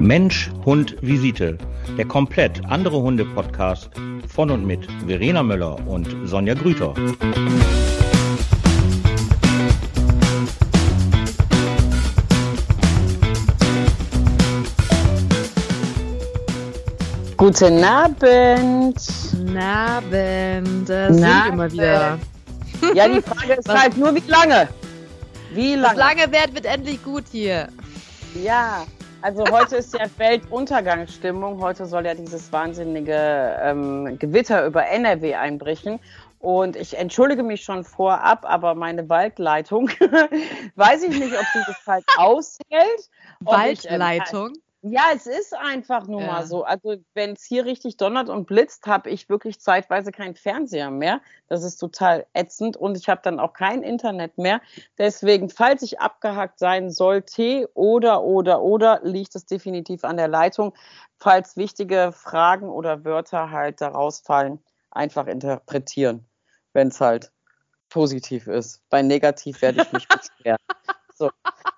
Mensch, Hund, Visite. Der komplett andere Hunde-Podcast von und mit Verena Möller und Sonja Grüter. Guten Abend. Guten Abend. Da sind wir mal wieder. Ja, die Frage ist halt nur, wie lange? Wie Das lange? lange Wert wird endlich gut hier. Ja, also heute ist ja Weltuntergangsstimmung. Heute soll ja dieses wahnsinnige ähm, Gewitter über NRW einbrechen. Und ich entschuldige mich schon vorab, aber meine Waldleitung, weiß ich nicht, ob sie das halt aushält. ich, ähm, Waldleitung. Ja, es ist einfach nur Ja. mal so. Also wenn es hier richtig donnert und blitzt, habe ich wirklich zeitweise keinen Fernseher mehr. Das ist total ätzend und ich habe dann auch kein Internet mehr. Deswegen, falls ich abgehackt sein sollte oder oder oder, liegt es definitiv an der Leitung. Falls wichtige Fragen oder Wörter halt da rausfallen, einfach interpretieren, wenn es halt positiv ist. Bei negativ werde ich mich beschweren. So,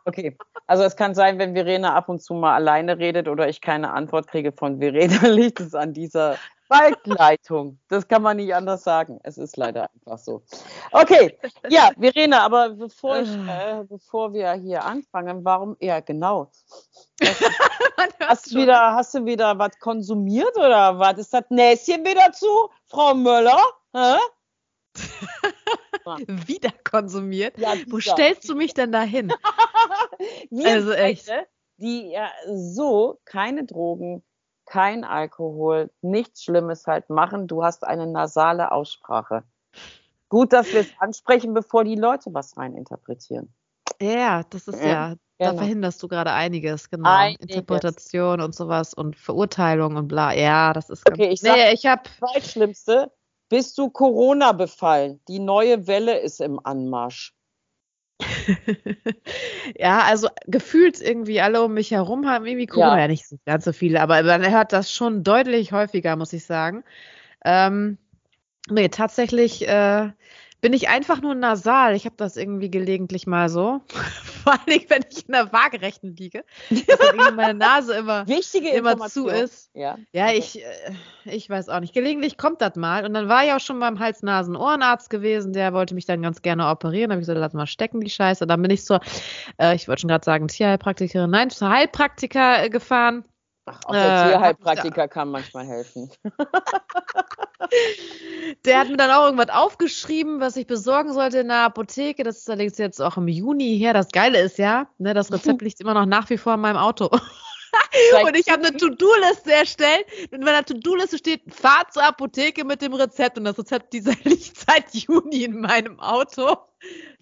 okay. Also es kann sein, wenn Verena ab und zu mal alleine redet oder ich keine Antwort kriege von Verena, liegt es an dieser Waldleitung. Das kann man nicht anders sagen. Es ist leider einfach so. Okay, ja, Verena, aber bevor, ich, äh, bevor wir hier anfangen, warum, ja genau. Hast du wieder, hast du wieder was konsumiert oder was? Ist das Näschen wieder zu, Frau Möller? Hä? Wieder konsumiert. Ja, Wo wieder. stellst du mich denn da hin? Also echt. beide, die ja so keine Drogen, kein Alkohol, nichts Schlimmes halt machen. Du hast eine nasale Aussprache. Gut, dass wir es ansprechen, bevor die Leute was reininterpretieren. Ja, das ist Ja, ja, da genau. verhinderst du gerade einiges, genau. Einiges. Interpretation und sowas und Verurteilung und bla. Ja, das ist ganz. Okay, ich sag- nee, ich hab. Zweitschlimmste, bist du Corona befallen? Die neue Welle ist im Anmarsch. ja, also gefühlt irgendwie alle um mich herum haben irgendwie Corona, Ja. ja, nicht ganz so viele, aber man hört das schon deutlich häufiger, muss ich sagen. Ähm, nee, tatsächlich äh, bin ich einfach nur nasal. Ich habe das irgendwie gelegentlich mal so. Vor allem, wenn ich in der Waagerechten liege, dass meine Nase immer. Wichtige Immer zu ist. Ja, Ja, Okay. ich, äh, ich weiß auch nicht. Gelegentlich kommt das mal. Und dann war ich auch schon beim Hals-Nasen-Ohrenarzt gewesen. Der wollte mich dann ganz gerne operieren. Da habe ich gesagt, lass mal stecken, die Scheiße. Dann bin ich zur, äh, ich wollte schon gerade sagen, Tierheilpraktikerin, nein, zur Heilpraktiker äh, gefahren. Ach, auch der Äh, Tierheilpraktiker kann manchmal helfen. Der hat mir dann auch irgendwas aufgeschrieben, was ich besorgen sollte in der Apotheke. Das ist allerdings jetzt auch im Juni her. Das Geile ist ja, ne, das Rezept liegt immer noch nach wie vor in meinem Auto. Und ich habe eine To-Do-Liste erstellt. Und in meiner To-Do-Liste steht, fahr zur Apotheke mit dem Rezept. Und das Rezept dieser liegt seit Juni in meinem Auto.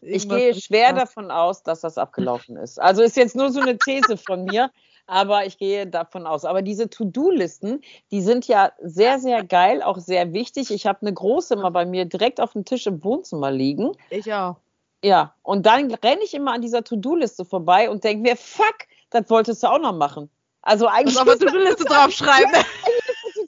Ich Irgendwas gehe ist schwer davon aus, dass das abgelaufen ist. Also ist jetzt nur so eine These von mir, aber ich gehe davon aus. Aber diese To-Do-Listen, die sind ja sehr, sehr geil, auch sehr wichtig. Ich habe eine große immer bei mir direkt auf dem Tisch im Wohnzimmer liegen. Ich auch. Ja, und dann renne ich immer an dieser To-Do-Liste vorbei und denke mir, fuck, das wolltest du auch noch machen. Also eigentlich der To-Do-Liste draufschreiben. das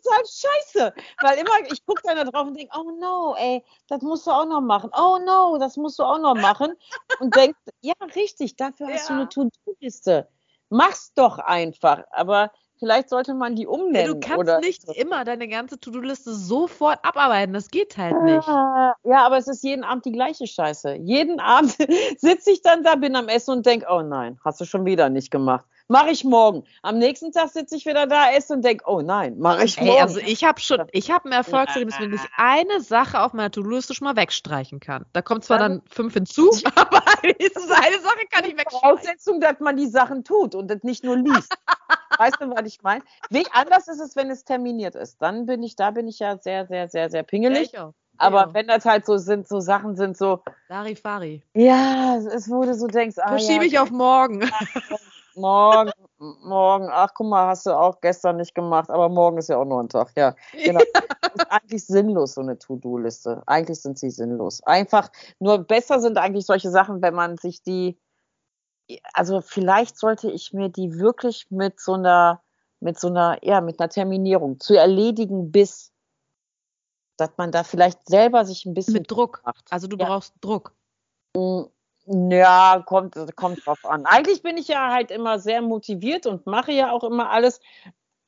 total scheiße. Weil immer, ich gucke dann da drauf und denke, oh no, ey, das musst du auch noch machen. Oh no, das musst du auch noch machen. Und denkst, ja, richtig, dafür hast du Ja. eine To-Do-Liste. Mach's doch einfach. Aber vielleicht sollte man die Ja, umnennen. du kannst oder nicht immer deine ganze To-Do-Liste sofort abarbeiten. Das geht halt nicht. Ja, aber es ist jeden Abend die gleiche Scheiße. Jeden Abend sitze ich dann da, bin am Essen und denke, oh nein, hast du schon wieder nicht gemacht. Mache ich morgen. Am nächsten Tag sitze ich wieder da, esse und denke, oh nein, mache ich morgen. Ey, also ich habe schon, ich habe einen Erfolgserlebnis, wenn ich eine Sache auf meiner To-Do-Liste schon mal wegstreichen kann. Da kommt zwar dann fünf hinzu, aber eine Sache kann ich wegstreichen. Voraussetzung, dass man die Sachen tut und das nicht nur liest. weißt du, was ich meine? Wie anders ist es, wenn es terminiert ist. Dann bin ich, da bin ich ja sehr, sehr, sehr, sehr pingelig. auch. Aber Ja. wenn das halt so sind, so Sachen sind so, Larifari. ja, es wurde so denkst, ah, Verschiebe ja, ich auf morgen. Morgen, morgen, ach guck mal, hast du auch gestern nicht gemacht, aber morgen ist ja auch nur ein Tag, ja. Genau. Ist eigentlich sinnlos, so eine To-Do-Liste. Eigentlich sind sie sinnlos. Einfach, nur besser sind eigentlich solche Sachen, wenn man sich die, also vielleicht sollte ich mir die wirklich mit so einer, mit so einer, ja, mit einer Terminierung zu erledigen bis, dass man da vielleicht selber sich ein bisschen Mit Druck. macht. Also du Ja. brauchst Druck. Ja, kommt, kommt drauf an. Eigentlich bin ich ja halt immer sehr motiviert und mache ja auch immer alles.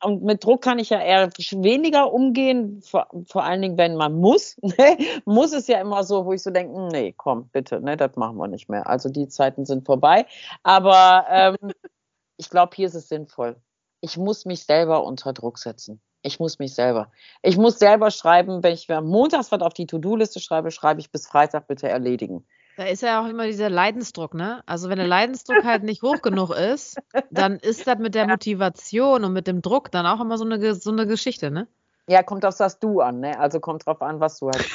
Und mit Druck kann ich ja eher weniger umgehen, vor, vor allen Dingen, wenn man muss. Ne? muss ist ja immer so, wo ich so denke, hm, nee, komm, bitte, ne, das machen wir nicht mehr. Also die Zeiten sind vorbei. Aber ähm, ich glaube, hier ist es sinnvoll. Ich muss mich selber unter Druck setzen. Ich muss mich selber. Ich muss selber schreiben, wenn ich mir montags was auf die To-Do-Liste schreibe, schreibe ich bis Freitag bitte erledigen. Da ist ja auch immer dieser Leidensdruck, ne? Also wenn der Leidensdruck halt nicht hoch genug ist, dann ist das mit der Motivation und mit dem Druck dann auch immer so eine, so eine Geschichte, ne? Ja, kommt auf das Du an, ne? Also kommt drauf an, was du halt.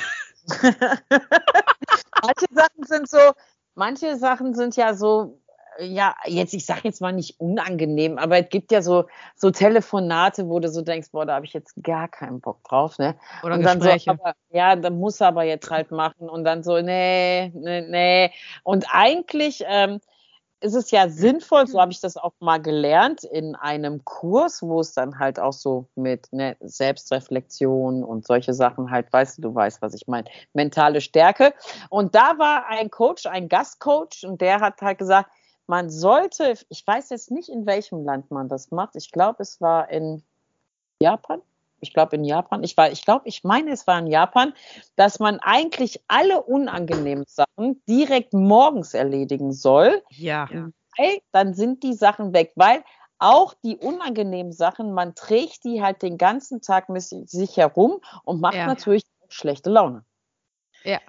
manche Sachen sind so, manche Sachen sind ja so, ja, jetzt, ich sage jetzt mal nicht unangenehm, aber es gibt ja so, so Telefonate, wo du so denkst, boah, da habe ich jetzt gar keinen Bock drauf, ne? Oder und Gespräche. So, aber, ja, da muss er aber jetzt halt machen und dann so, nee, nee, nee. Und eigentlich ähm, ist es ja sinnvoll, so habe ich das auch mal gelernt in einem Kurs, wo es dann halt auch so mit ne, Selbstreflexion und solche Sachen halt, weißt du, du weißt, was ich meine, mentale Stärke. Und da war ein Coach, ein Gastcoach und der hat halt gesagt, man sollte, ich weiß jetzt nicht, in welchem Land man das macht. Ich glaube, es war in Japan. Ich glaube in Japan. Ich war, ich glaube, ich meine, es war in Japan, dass man eigentlich alle unangenehmen Sachen direkt morgens erledigen soll. Ja. Weil dann sind die Sachen weg, weil auch die unangenehmen Sachen, man trägt die halt den ganzen Tag mit sich herum und macht ja. natürlich schlechte Laune. Ja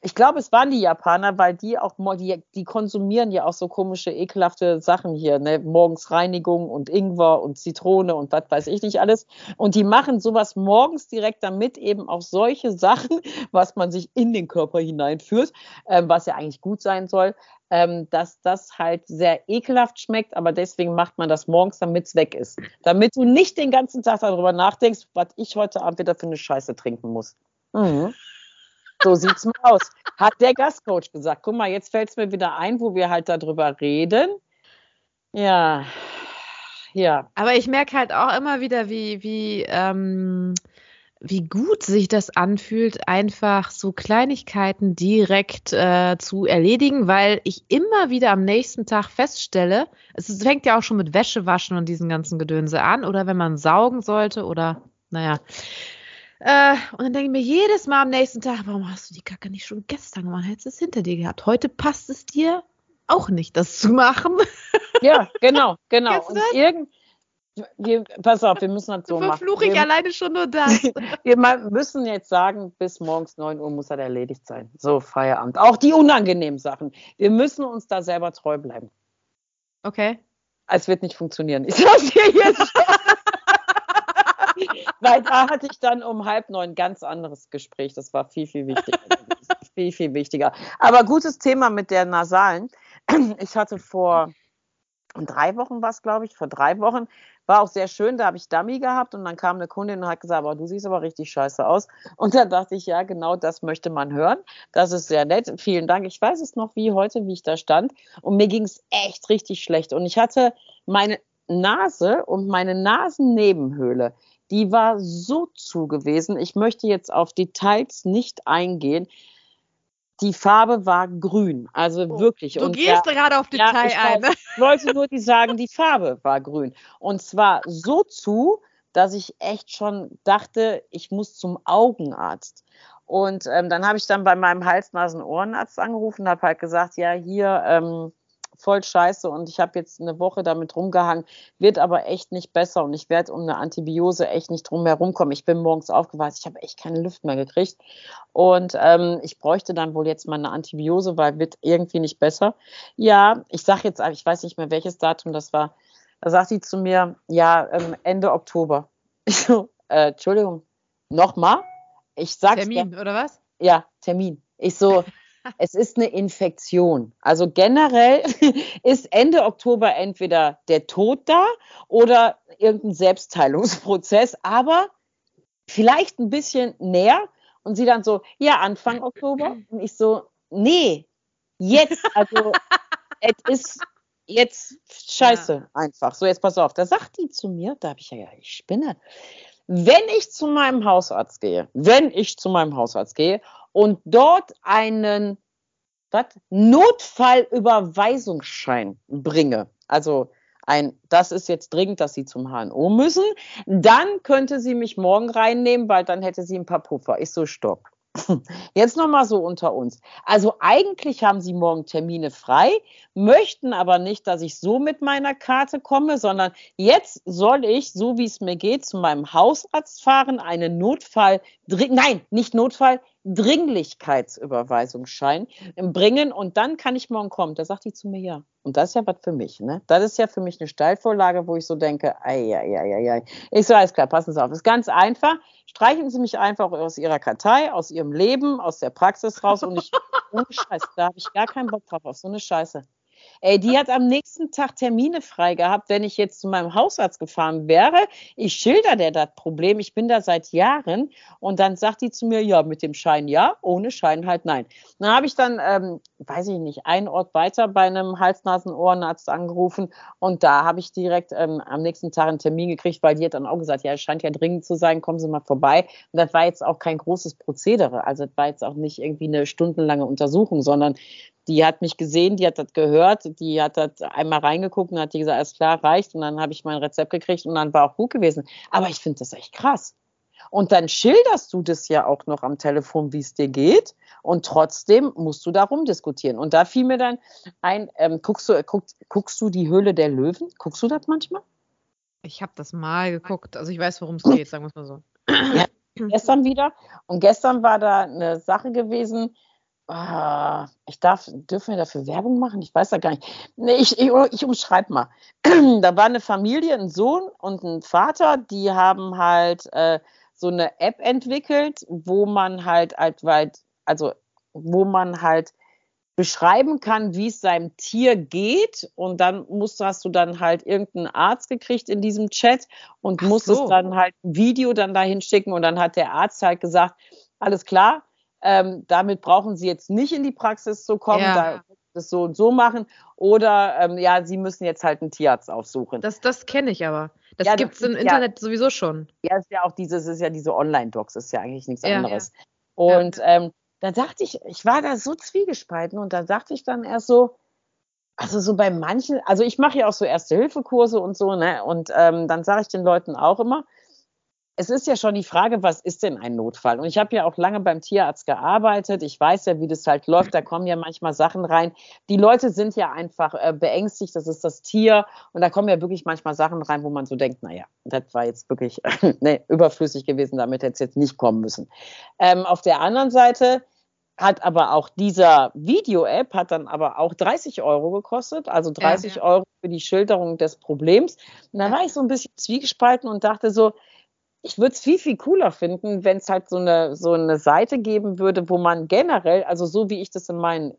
ich glaube, es waren die Japaner, weil die auch, die, die konsumieren ja auch so komische, ekelhafte Sachen hier, ne? Morgens Reinigung und Ingwer und Zitrone und was weiß ich nicht alles. Und die machen sowas morgens direkt, damit eben auch solche Sachen, was man sich in den Körper hineinführt, ähm, was ja eigentlich gut sein soll, ähm, dass das halt sehr ekelhaft schmeckt, aber deswegen macht man das morgens, damit es weg ist. Damit du nicht den ganzen Tag darüber nachdenkst, was ich heute Abend wieder für eine Scheiße trinken muss. Mhm. So sieht's mal aus. Hat der Gastcoach gesagt. Guck mal, jetzt fällt es mir wieder ein, wo wir halt darüber reden. Ja, ja. Aber ich merke halt auch immer wieder, wie, wie, ähm, wie gut sich das anfühlt, einfach so Kleinigkeiten direkt äh, zu erledigen, weil ich immer wieder am nächsten Tag feststelle, es fängt ja auch schon mit Wäschewaschen und diesen ganzen Gedönse an, oder wenn man saugen sollte, oder naja, äh, und dann denke ich mir jedes Mal am nächsten Tag, warum hast du die Kacke nicht schon gestern gemacht? Hättest du es hinter dir gehabt. Heute passt es dir auch nicht, das zu machen. Ja, genau, genau. Und irgend, wir, pass auf, wir müssen das so machen. Verfluche ich wir, alleine schon nur das. wir müssen jetzt sagen, bis morgens 9 Uhr muss das erledigt sein. So, Feierabend. Auch die unangenehmen Sachen. Wir müssen uns da selber treu bleiben. Okay. Es wird nicht funktionieren. Ich sag's dir jetzt schon. Weil da hatte ich dann um halb neun ein ganz anderes Gespräch. Das war viel, viel wichtiger. viel, viel wichtiger. Aber gutes Thema mit der Nasalen. Ich hatte vor drei Wochen was, glaube ich, vor drei Wochen. War auch sehr schön, da habe ich Dummy gehabt und dann kam eine Kundin und hat gesagt, aber du siehst aber richtig scheiße aus. Und da dachte ich, ja, genau das möchte man hören. Das ist sehr nett. Vielen Dank. Ich weiß es noch wie heute, wie ich da stand. Und mir ging es echt richtig schlecht. Und ich hatte meine Nase und meine Nasennebenhöhle die war so zu gewesen. Ich möchte jetzt auf Details nicht eingehen. Die Farbe war grün, also oh, wirklich. Du und gehst ja, gerade auf Detail ja, ein. Ne? Ich wollte nur die sagen, die Farbe war grün. Und zwar so zu, dass ich echt schon dachte, ich muss zum Augenarzt. Und ähm, dann habe ich dann bei meinem Hals-Nasen-Ohrenarzt angerufen und habe halt gesagt, ja, hier, ähm, voll scheiße und ich habe jetzt eine Woche damit rumgehangen, wird aber echt nicht besser und ich werde um eine Antibiose echt nicht drum herum kommen. Ich bin morgens aufgewacht, ich habe echt keine Luft mehr gekriegt und ähm, ich bräuchte dann wohl jetzt mal eine Antibiose, weil wird irgendwie nicht besser. Ja, ich sage jetzt, ich weiß nicht mehr, welches Datum das war. Da sagt sie zu mir, ja, ähm, Ende Oktober. Ich so, äh, Entschuldigung, nochmal? Ich sag's Termin, oder was? Ja, Termin. Ich so, es ist eine Infektion. Also generell ist Ende Oktober entweder der Tod da oder irgendein Selbstheilungsprozess, aber vielleicht ein bisschen näher. Und sie dann so, ja, Anfang Oktober. Und ich so, nee, jetzt. Also, es ist jetzt scheiße ja. einfach. So, jetzt pass auf. Da sagt die zu mir, da habe ich ja, ja, ich spinne. Wenn ich zu meinem Hausarzt gehe, wenn ich zu meinem Hausarzt gehe und dort einen was? Notfallüberweisungsschein bringe. Also ein, das ist jetzt dringend, dass Sie zum HNO müssen. Dann könnte sie mich morgen reinnehmen, weil dann hätte sie ein paar Puffer. Ich so, stopp. Jetzt nochmal so unter uns. Also eigentlich haben Sie morgen Termine frei, möchten aber nicht, dass ich so mit meiner Karte komme, sondern jetzt soll ich, so wie es mir geht, zu meinem Hausarzt fahren, einen Notfall, nein, nicht Notfall, Dringlichkeitsüberweisungsschein bringen und dann kann ich morgen kommen. Da sagt die zu mir ja. Und das ist ja was für mich, ne? Das ist ja für mich eine Steilvorlage, wo ich so denke, ei, ei, ei, ei. Ich so, alles klar, passen Sie auf. Ist ganz einfach. Streichen Sie mich einfach aus Ihrer Kartei, aus Ihrem Leben, aus der Praxis raus und ich, ohne Scheiß, da habe ich gar keinen Bock drauf, auf so eine Scheiße. Ey, die hat am nächsten Tag Termine frei gehabt, wenn ich jetzt zu meinem Hausarzt gefahren wäre. Ich schilder der das Problem. Ich bin da seit Jahren. Und dann sagt die zu mir, ja, mit dem Schein ja, ohne Schein halt nein. Dann habe ich dann, ähm, weiß ich nicht, einen Ort weiter bei einem Hals-Nasen-Ohrenarzt angerufen. Und da habe ich direkt ähm, am nächsten Tag einen Termin gekriegt, weil die hat dann auch gesagt, ja, es scheint ja dringend zu sein, kommen Sie mal vorbei. Und das war jetzt auch kein großes Prozedere. Also das war jetzt auch nicht irgendwie eine stundenlange Untersuchung, sondern die hat mich gesehen, die hat das gehört, die hat das einmal reingeguckt und hat die gesagt, alles klar, reicht. Und dann habe ich mein Rezept gekriegt und dann war auch gut gewesen. Aber ich finde das echt krass. Und dann schilderst du das ja auch noch am Telefon, wie es dir geht. Und trotzdem musst du darum diskutieren. Und da fiel mir dann ein, ähm, guckst, du, guck, guckst du die Höhle der Löwen? Guckst du das manchmal? Ich habe das mal geguckt. Also ich weiß, worum es geht, sagen wir es mal so. Ja, gestern wieder. Und gestern war da eine Sache gewesen, Ah, ich darf, dürfen wir dafür Werbung machen? Ich weiß da gar nicht. Nee, ich, ich, ich umschreibe mal. da war eine Familie, ein Sohn und ein Vater, die haben halt äh, so eine App entwickelt, wo man halt halt also wo man halt beschreiben kann, wie es seinem Tier geht. Und dann musst, hast du dann halt irgendeinen Arzt gekriegt in diesem Chat und Ach musstest so. dann halt ein Video dann dahin schicken. Und dann hat der Arzt halt gesagt, alles klar, ähm, damit brauchen Sie jetzt nicht in die Praxis zu kommen, ja. da das so und so machen. Oder ähm, ja, Sie müssen jetzt halt einen Tierarzt aufsuchen. Das, das kenne ich aber. Das ja, gibt es im ja, Internet sowieso schon. Ja, ist ja auch dieses, ist ja diese Online-Docs, ist ja eigentlich nichts anderes. Und ähm, da dachte ich, ich war da so zwiegespalten und da dachte ich dann erst so, also so bei manchen, also ich mache ja auch so Erste-Hilfe-Kurse und so, ne? Und ähm, dann sage ich den Leuten auch immer, es ist ja schon die Frage, was ist denn ein Notfall? Und ich habe ja auch lange beim Tierarzt gearbeitet. Ich weiß ja, wie das halt läuft. Da kommen ja manchmal Sachen rein. Die Leute sind ja einfach äh, beängstigt, das ist das Tier. Und da kommen ja wirklich manchmal Sachen rein, wo man so denkt, naja, das war jetzt wirklich nee, überflüssig gewesen, damit hätte es jetzt nicht kommen müssen. Ähm, auf der anderen Seite hat aber auch dieser Video-App hat dann aber auch 30 Euro gekostet, also 30 ja, ja. Euro für die Schilderung des Problems. Und da war ich so ein bisschen zwiegespalten und dachte so, ich würde es viel, viel cooler finden, wenn es halt so eine, so eine Seite geben würde, wo man generell, also so wie ich das in meinen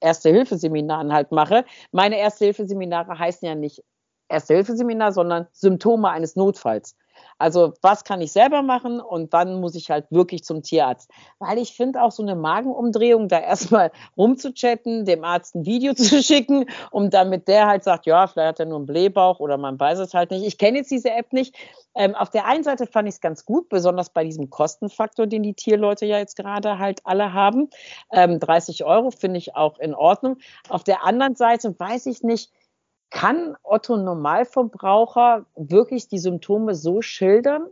Erste-Hilfe-Seminaren halt mache, meine Erste-Hilfe-Seminare heißen ja nicht Erste-Hilfe-Seminar, sondern Symptome eines Notfalls. Also was kann ich selber machen und wann muss ich halt wirklich zum Tierarzt? Weil ich finde auch so eine Magenumdrehung, da erstmal rumzuchatten, dem Arzt ein Video zu schicken, um damit der halt sagt, ja, vielleicht hat er nur einen Blähbauch oder man weiß es halt nicht. Ich kenne jetzt diese App nicht. Ähm, auf der einen Seite fand ich es ganz gut, besonders bei diesem Kostenfaktor, den die Tierleute ja jetzt gerade halt alle haben. Ähm, 30 Euro finde ich auch in Ordnung. Auf der anderen Seite weiß ich nicht, kann Otto Normalverbraucher wirklich die Symptome so schildern,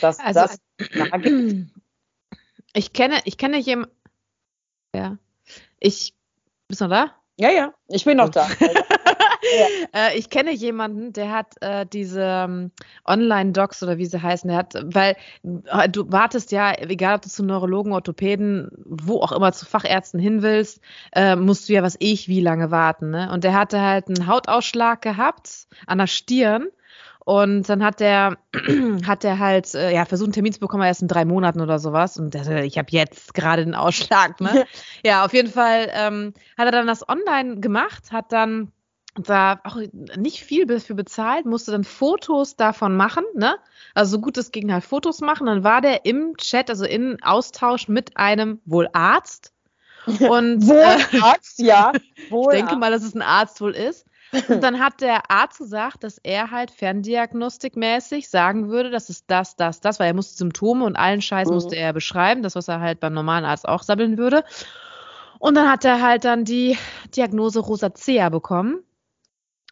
dass also, das Ich kenne, ich kenne jemanden. Ja. Ich. Bist du noch da? Ja, ja, ich bin noch da. äh, ich kenne jemanden, der hat äh, diese ähm, Online-Docs oder wie sie heißen, der hat, weil äh, du wartest ja, egal ob du zu Neurologen, Orthopäden, wo auch immer zu Fachärzten hin willst, äh, musst du ja was ich wie lange warten. Ne? Und der hatte halt einen Hautausschlag gehabt an der Stirn. Und dann hat der, hat der halt, äh, ja, versucht, einen Termin zu bekommen, erst in drei Monaten oder sowas. Und der, ich habe jetzt gerade den Ausschlag, ne? ja, auf jeden Fall ähm, hat er dann das online gemacht, hat dann da auch nicht viel dafür bezahlt, musste dann Fotos davon machen, ne? Also so gut es ging halt Fotos machen. Dann war der im Chat, also in Austausch mit einem wohl Arzt. Und, wohl äh, Arzt, ja. Wohl ich denke mal, dass es ein Arzt wohl ist. Und dann hat der Arzt gesagt, dass er halt ferndiagnostikmäßig sagen würde, das ist das, das, das, weil er musste Symptome und allen Scheiß mhm. musste er beschreiben, das, was er halt beim normalen Arzt auch sammeln würde. Und dann hat er halt dann die Diagnose Rosacea bekommen.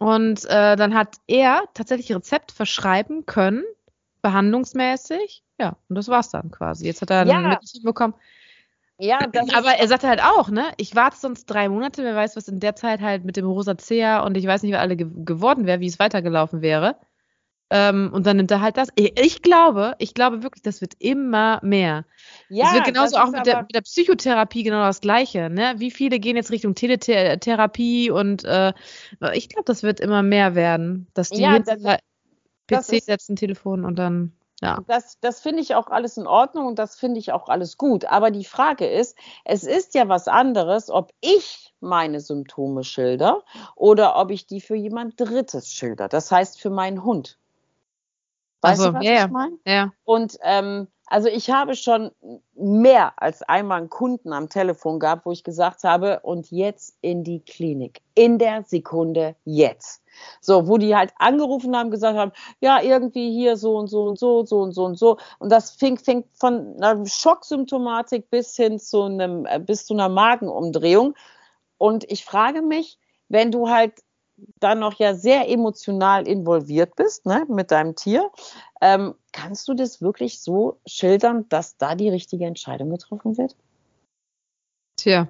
Und äh, dann hat er tatsächlich Rezept verschreiben können, behandlungsmäßig. Ja, und das war's dann quasi. Jetzt hat er Ja. ein bekommen. Ja, ist- Aber er sagte halt auch, ne? Ich warte sonst drei Monate, wer weiß, was in der Zeit halt mit dem Rosacea und ich weiß nicht, wer alle ge geworden wäre, wie es weitergelaufen wäre. Ähm, und dann nimmt er halt das. Ich, glaube, ich glaube wirklich, das wird immer mehr. ja, es wird genauso auch mit der, mit der Psychotherapie genau das Gleiche. Ne? Wie viele gehen jetzt Richtung Teletherapie und äh, ich glaube, das wird immer mehr werden, dass die Ja, das- das PC ist- setzen, Telefon und dann ja. Das, das finde ich auch alles in Ordnung und das finde ich auch alles gut. Aber die Frage ist, es ist ja was anderes, ob ich meine Symptome schilder oder ob ich die für jemand Drittes schilder. Das heißt für meinen Hund. Weißt Also, du, was ja, ja. ich meine? Ja. Und ähm, also ich habe schon mehr als einmal einen Kunden am Telefon gehabt, wo ich gesagt habe, und jetzt in die Klinik. In der Sekunde jetzt. So, wo die halt angerufen haben, gesagt haben, ja, irgendwie hier so und so und so, so und so und so. Und das fing, fing von einer Schocksymptomatik bis hin zu einem, äh, bis zu einer Magenumdrehung. Und ich frage mich, wenn du halt dann noch ja sehr emotional involviert bist, ne, mit deinem Tier, ähm, kannst du das wirklich so schildern, dass da die richtige Entscheidung getroffen wird? Tja.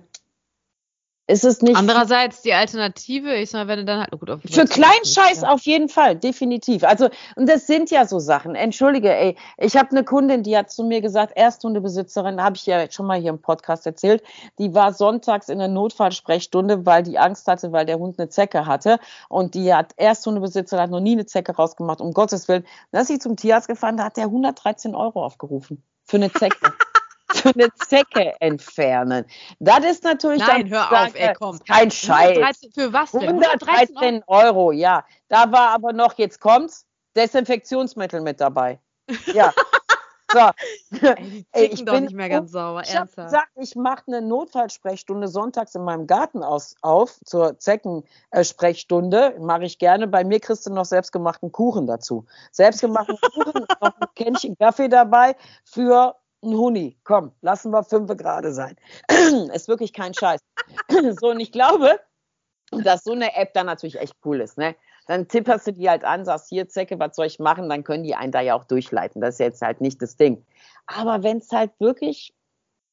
Ist es nicht Andererseits die Alternative, ich sag mal, wenn du dann halt, oh gut, auf für kleinen Scheiß ja. auf jeden Fall, definitiv. Also und das sind ja so Sachen. Entschuldige, ey, ich habe eine Kundin, die hat zu mir gesagt, Ersthundebesitzerin, habe ich ja schon mal hier im Podcast erzählt, die war sonntags in der Notfallsprechstunde, weil die Angst hatte, weil der Hund eine Zecke hatte und die hat Ersthundebesitzerin hat noch nie eine Zecke rausgemacht, um Gottes Willen. Ist sie zum Tierarzt gefahren, da hat der 113 Euro aufgerufen für eine Zecke. für eine Zecke entfernen. Das ist natürlich Nein, dann- hör auf, ey, komm. Kein Scheiß. 113 für was denn? 113 Euro? 113 Euro, ja. Da war aber noch, jetzt kommt's, Desinfektionsmittel mit dabei. Ja. So. Ey, die Ey, ich doch bin nicht mehr ganz sauber, Ich habe ernsthaft. gesagt, ich mache eine Notfallsprechstunde sonntags in meinem Garten aus, auf zur Zeckensprechstunde. Mache ich gerne. Bei mir kriegst du noch selbstgemachten Kuchen dazu. Selbstgemachten Kuchen, noch ein Kännchen Kaffee dabei für einen Huni. Komm, lassen wir fünf gerade sein. ist wirklich kein Scheiß. so, und ich glaube, dass so eine App dann natürlich echt cool ist, ne? Dann tipperst du die halt an, sagst, hier, Zecke, was soll ich machen? Dann können die einen da ja auch durchleiten. Das ist jetzt halt nicht das Ding. Aber wenn es halt wirklich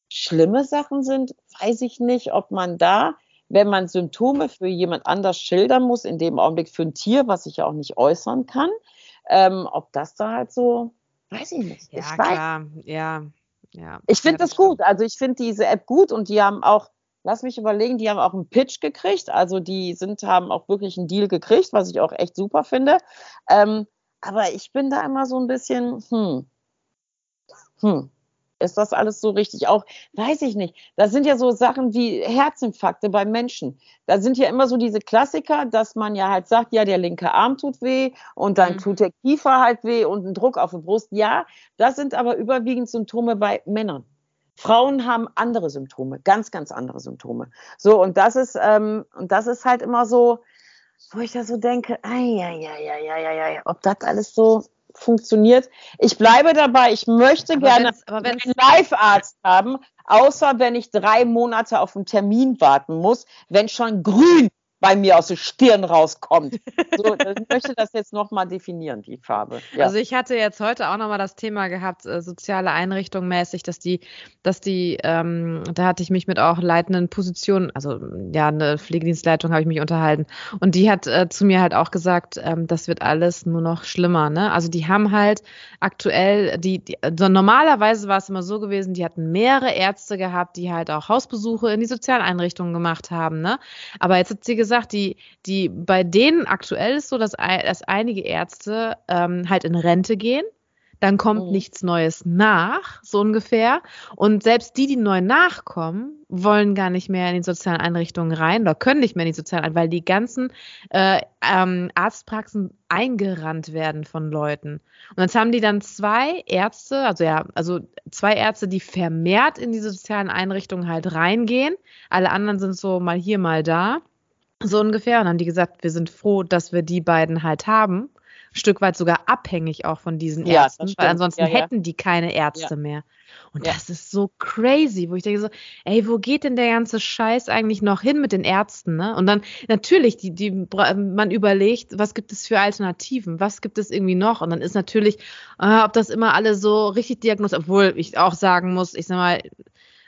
schlimme Sachen sind, weiß ich nicht, ob man da, wenn man Symptome für jemand anders schildern muss, in dem Augenblick für ein Tier, was ich ja auch nicht äußern kann, ähm, ob das da halt so, weiß ich nicht. Ja, ich klar, ja, ja. ich finde ja, das gut. Also ich finde diese App gut und die haben auch, lass mich überlegen, die haben auch einen Pitch gekriegt. Also die sind, haben auch wirklich einen Deal gekriegt, was ich auch echt super finde. Ähm, aber ich bin da immer so ein bisschen, hm, hm, ist das alles so richtig? Auch, weiß ich nicht. Das sind ja so Sachen wie Herzinfarkte bei Menschen. Da sind ja immer so diese Klassiker, dass man ja halt sagt, ja, der linke Arm tut weh und dann Mhm. tut der Kiefer halt weh und ein Druck auf die Brust. Ja, das sind aber überwiegend Symptome bei Männern. Frauen haben andere Symptome, ganz, ganz andere Symptome. So, und das ist, ähm, und das ist halt immer so, wo ich da so denke, ai, ai, ai, ai, ai, ai, ob das alles so funktioniert. Ich bleibe dabei, ich möchte Aber gerne wenn's- aber wenn's- einen Live-Arzt haben, außer wenn ich drei Monate auf einen Termin warten muss, wenn schon grün bei mir aus der Stirn rauskommt. So, ich möchte das jetzt nochmal definieren, die Farbe. Ja. Also ich hatte jetzt heute auch nochmal das Thema gehabt, äh, soziale Einrichtungen mäßig, dass die, dass die, ähm, da hatte ich mich mit auch leitenden Positionen, also ja, eine Pflegedienstleitung habe ich mich unterhalten und die hat äh, zu mir halt auch gesagt, ähm, das wird alles nur noch schlimmer, ne? Also die haben halt aktuell, die, die also normalerweise war es immer so gewesen, die hatten mehrere Ärzte gehabt, die halt auch Hausbesuche in die Sozialeinrichtungen gemacht haben, ne? Aber jetzt hat sie gesagt, die, die bei denen aktuell ist so, dass, dass einige Ärzte ähm, halt in Rente gehen. Dann kommt Mhm. nichts Neues nach, so ungefähr. Und selbst die, die neu nachkommen, wollen gar nicht mehr in die sozialen Einrichtungen rein oder können nicht mehr in die sozialen Einrichtungen, weil die ganzen äh, ähm, Arztpraxen eingerannt werden von Leuten. Und jetzt haben die dann zwei Ärzte, also ja, also zwei Ärzte, die vermehrt in die sozialen Einrichtungen halt reingehen. Alle anderen sind so mal hier, mal da. So ungefähr. Und dann haben die gesagt, wir sind froh, dass wir die beiden halt haben. Stück weit sogar abhängig auch von diesen ja, Ärzten, weil ansonsten ja, ja. hätten die keine Ärzte mehr. Und das ist so crazy, wo ich denke so, ey, wo geht denn der ganze Scheiß eigentlich noch hin mit den Ärzten, ne? Und dann natürlich, die, die, man überlegt, was gibt es für Alternativen, was gibt es irgendwie noch? Und dann ist natürlich, äh, ob das immer alle so richtig diagnostiziert, obwohl ich auch sagen muss, ich sag mal,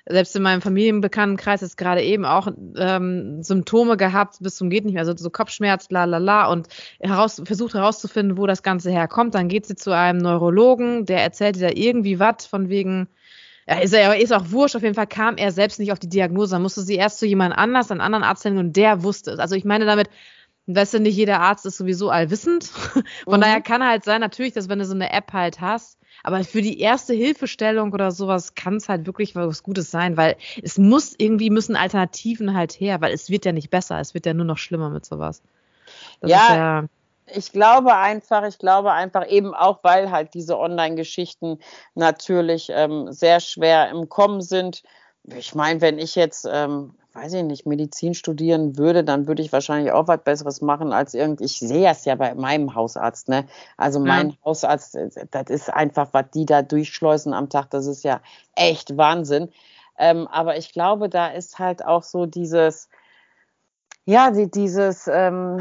selbst in meinem Familienbekanntenkreis ist gerade eben auch ähm, Symptome gehabt bis zum geht nicht mehr, also so Kopfschmerz, la la la und heraus, versucht herauszufinden, wo das Ganze herkommt. Dann geht sie zu einem Neurologen, der erzählt ihr da irgendwie was von wegen, ja, ist, er, ist auch wurscht, auf jeden Fall kam er selbst nicht auf die Diagnose, dann musste sie erst zu jemand anders, einen anderen Arzt hin und der wusste es. Also ich meine damit, weißt du, nicht jeder Arzt ist sowieso allwissend. Von mhm. daher kann halt sein, natürlich, dass wenn du so eine App halt hast, aber für die erste Hilfestellung oder sowas kann es halt wirklich was Gutes sein, weil es muss irgendwie müssen Alternativen halt her, weil es wird ja nicht besser, es wird ja nur noch schlimmer mit sowas. Das ja, ja ich glaube einfach, ich glaube einfach eben auch, weil halt diese Online-Geschichten natürlich ähm, sehr schwer im Kommen sind. Ich meine, wenn ich jetzt ähm, weiß ich nicht, Medizin studieren würde, dann würde ich wahrscheinlich auch was Besseres machen als irgendwie, ich sehe es ja bei meinem Hausarzt, ne? Also mein ja. Hausarzt, das ist einfach, was die da durchschleusen am Tag, das ist ja echt Wahnsinn. Ähm, aber ich glaube, da ist halt auch so dieses, ja, die, dieses, ähm,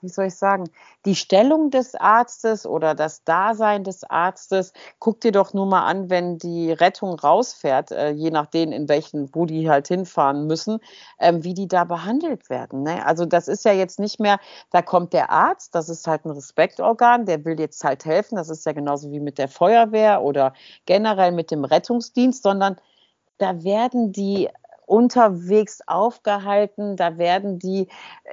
wie soll ich sagen, die Stellung des Arztes oder das Dasein des Arztes, guck dir doch nur mal an, wenn die Rettung rausfährt, äh, je nachdem, in welchen, wo die halt hinfahren müssen, ähm, wie die da behandelt werden. Ne? Also das ist ja jetzt nicht mehr, da kommt der Arzt, das ist halt ein Respektorgan, der will jetzt halt helfen, das ist ja genauso wie mit der Feuerwehr oder generell mit dem Rettungsdienst, sondern da werden die unterwegs aufgehalten, da werden die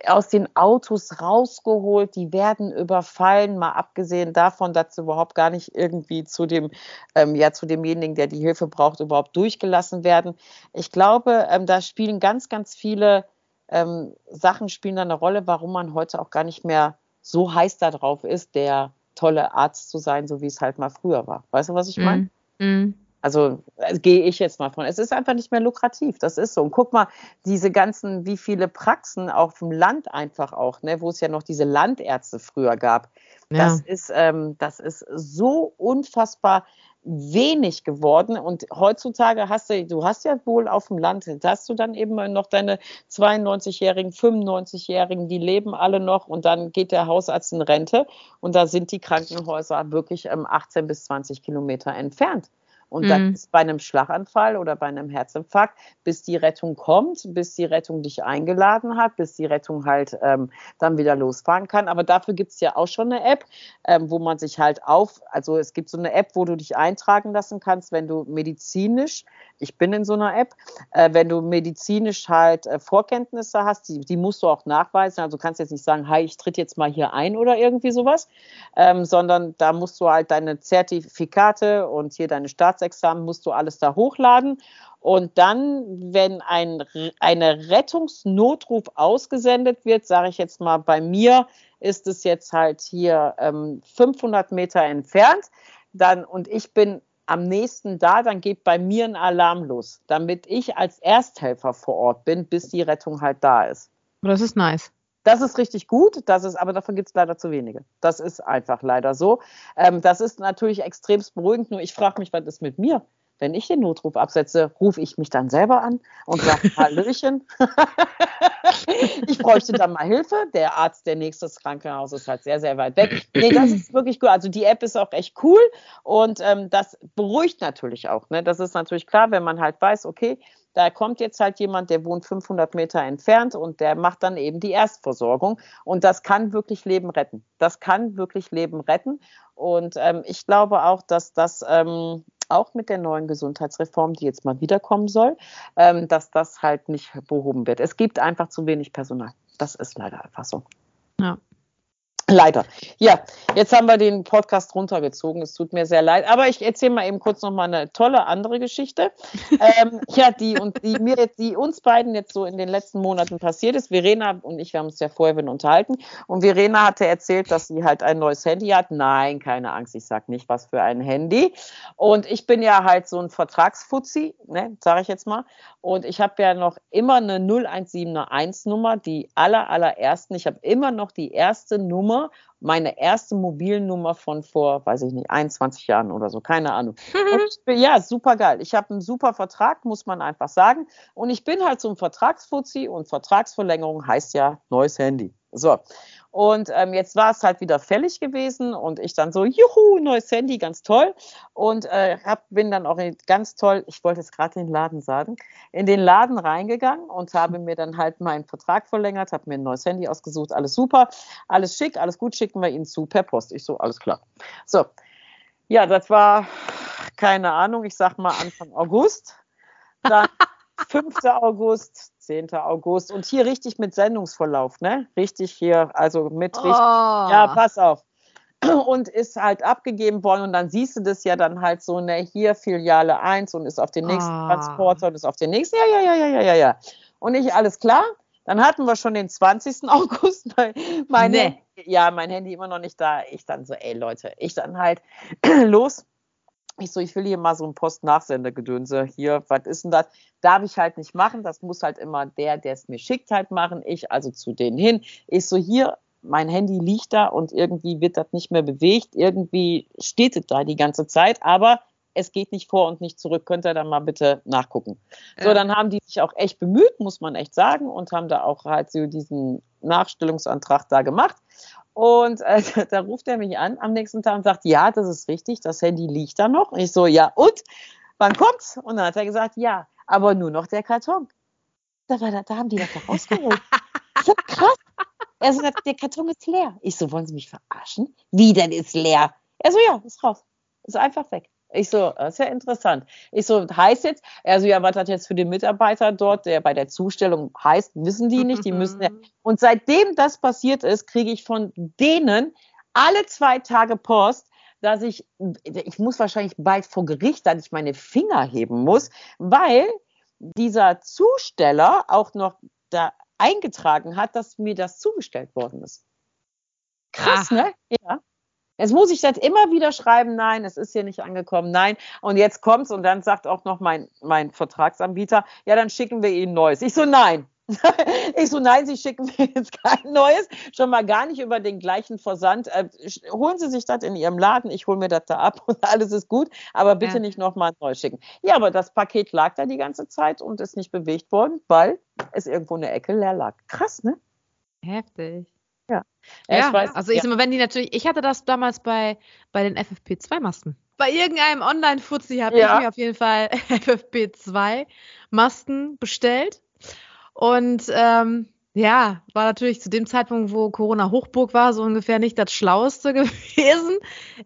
aus den Autos rausgeholt, die werden überfallen, mal abgesehen davon, dass sie überhaupt gar nicht irgendwie zu dem, ähm, ja, zu demjenigen, der die Hilfe braucht, überhaupt durchgelassen werden. Ich glaube, ähm, da spielen ganz, ganz viele ähm, Sachen spielen da eine Rolle, warum man heute auch gar nicht mehr so heiß darauf ist, der tolle Arzt zu sein, so wie es halt mal früher war. Weißt du, was ich meine? Mm, mm. Also äh, gehe ich jetzt mal von. Es ist einfach nicht mehr lukrativ. Das ist so. Und guck mal, diese ganzen, wie viele Praxen auf dem Land einfach auch, ne, wo es ja noch diese Landärzte früher gab. Ja. Das ist, ähm, das ist so unfassbar wenig geworden. Und heutzutage hast du, du hast ja wohl auf dem Land, hast du dann eben noch deine 92-Jährigen, 95-Jährigen, die leben alle noch und dann geht der Hausarzt in Rente und da sind die Krankenhäuser wirklich ähm, 18 bis 20 Kilometer entfernt. Und mhm. das ist bei einem Schlaganfall oder bei einem Herzinfarkt, bis die Rettung kommt, bis die Rettung dich eingeladen hat, bis die Rettung halt ähm, dann wieder losfahren kann. Aber dafür gibt es ja auch schon eine App, ähm, wo man sich halt auf, also es gibt so eine App, wo du dich eintragen lassen kannst, wenn du medizinisch, ich bin in so einer App, äh, wenn du medizinisch halt äh, Vorkenntnisse hast, die, die musst du auch nachweisen. Also du kannst jetzt nicht sagen, hi, ich tritt jetzt mal hier ein oder irgendwie sowas, ähm, sondern da musst du halt deine Zertifikate und hier deine Staats Staatsexamen musst du alles da hochladen. Und dann, wenn ein, eine Rettungsnotruf ausgesendet wird, sage ich jetzt mal, bei mir ist es jetzt halt hier ähm, 500 Meter entfernt, dann und ich bin am nächsten da, dann geht bei mir ein Alarm los, damit ich als Ersthelfer vor Ort bin, bis die Rettung halt da ist. Das ist nice. Das ist richtig gut, das ist, aber davon gibt es leider zu wenige. Das ist einfach leider so. Ähm, das ist natürlich extremst beruhigend, nur ich frage mich, was ist mit mir? Wenn ich den Notruf absetze, rufe ich mich dann selber an und sage, Hallöchen, ich bräuchte dann mal Hilfe. Der Arzt der nächstes Krankenhaus ist halt sehr, sehr weit weg. Nee, das ist wirklich gut. Also die App ist auch echt cool und ähm, das beruhigt natürlich auch. Ne? Das ist natürlich klar, wenn man halt weiß, okay, da kommt jetzt halt jemand, der wohnt 500 Meter entfernt und der macht dann eben die Erstversorgung. Und das kann wirklich Leben retten. Das kann wirklich Leben retten. Und ähm, ich glaube auch, dass das ähm, auch mit der neuen Gesundheitsreform, die jetzt mal wiederkommen soll, ähm, dass das halt nicht behoben wird. Es gibt einfach zu wenig Personal. Das ist leider einfach so. Ja. Leider. Ja, jetzt haben wir den Podcast runtergezogen. Es tut mir sehr leid. Aber ich erzähle mal eben kurz noch mal eine tolle andere Geschichte. ähm, ja, die und die mir jetzt, die uns beiden jetzt so in den letzten Monaten passiert ist. Verena und ich, wir haben uns ja vorher unterhalten. Und Verena hatte erzählt, dass sie halt ein neues Handy hat. Nein, keine Angst, ich sag nicht, was für ein Handy. Und ich bin ja halt so ein Vertragsfuzzi, ne, sage ich jetzt mal. Und ich habe ja noch immer eine 0171 Nummer, die aller allerersten. Ich habe immer noch die erste Nummer Nummer, meine erste Mobilnummer von vor, weiß ich nicht, 21 Jahren oder so, keine Ahnung. bin, ja, super geil. Ich habe einen super Vertrag, muss man einfach sagen. Und ich bin halt so ein Vertragsfuzzi und Vertragsverlängerung heißt ja neues Handy. So. Und ähm, jetzt war es halt wieder fällig gewesen und ich dann so, juhu, neues Handy, ganz toll. Und äh, hab, bin dann auch in, ganz toll, ich wollte es gerade in den Laden sagen, in den Laden reingegangen und habe mir dann halt meinen Vertrag verlängert, habe mir ein neues Handy ausgesucht, alles super, alles schick, alles gut, schicken wir Ihnen zu per Post. Ich so, alles klar. So, ja, das war, keine Ahnung, ich sag mal Anfang August. Dann 5. August, 10. August und hier richtig mit Sendungsverlauf, ne? Richtig hier, also mit richtig, oh. ja, pass auf. Und ist halt abgegeben worden und dann siehst du das ja dann halt so, ne, hier Filiale 1 und ist auf den nächsten oh. Transporter und ist auf den nächsten, ja, ja, ja, ja, ja, ja. Und nicht alles klar. Dann hatten wir schon den 20. August, mein, nee. ja, mein Handy immer noch nicht da. Ich dann so, ey Leute, ich dann halt los ich so, ich will hier mal so ein Post-Nachsender-Gedönse hier, was ist denn das? Darf ich halt nicht machen, das muss halt immer der, der es mir schickt, halt machen. Ich also zu denen hin. Ich so, hier, mein Handy liegt da und irgendwie wird das nicht mehr bewegt. Irgendwie steht es da die ganze Zeit, aber es geht nicht vor und nicht zurück. Könnt ihr da mal bitte nachgucken. Ja. So, dann haben die sich auch echt bemüht, muss man echt sagen, und haben da auch halt so diesen Nachstellungsantrag da gemacht. Und äh, da ruft er mich an am nächsten Tag und sagt, ja, das ist richtig, das Handy liegt da noch. Und ich so, ja, und? Wann kommt's? Und dann hat er gesagt, ja, aber nur noch der Karton. Da, war da, da haben die das doch rausgeholt. so krass. Er so, der Karton ist leer. Ich so, wollen Sie mich verarschen? Wie denn ist leer? Er so, ja, ist raus. Ist einfach weg. Ich so, das ist ja interessant. Ich so, heißt jetzt, also ja, was das jetzt für den Mitarbeiter dort, der bei der Zustellung heißt, wissen die nicht, die müssen ja. Und seitdem das passiert ist, kriege ich von denen alle zwei Tage Post, dass ich, ich muss wahrscheinlich bald vor Gericht, dass ich meine Finger heben muss, weil dieser Zusteller auch noch da eingetragen hat, dass mir das zugestellt worden ist. Krass, Ach. ne? Ja. Jetzt muss ich das immer wieder schreiben, nein, es ist hier nicht angekommen, nein. Und jetzt kommt's und dann sagt auch noch mein, mein Vertragsanbieter, ja, dann schicken wir Ihnen Neues. Ich so, nein. ich so, nein, Sie schicken mir jetzt kein Neues, schon mal gar nicht über den gleichen Versand. Äh, holen Sie sich das in Ihrem Laden, ich hole mir das da ab und alles ist gut, aber bitte ja. nicht nochmal neu schicken. Ja, aber das Paket lag da die ganze Zeit und ist nicht bewegt worden, weil es irgendwo in der Ecke leer lag. Krass, ne? Heftig. Ja. Ja, weiß, also ich ja. wenn die natürlich, ich hatte das damals bei, bei den FFP2-Masken. Bei irgendeinem Online-Fuzzi habe ja. ich mir auf jeden Fall FFP2-Masken bestellt. Und ähm, ja, war natürlich zu dem Zeitpunkt, wo Corona Hochburg war, so ungefähr nicht das Schlaueste gewesen,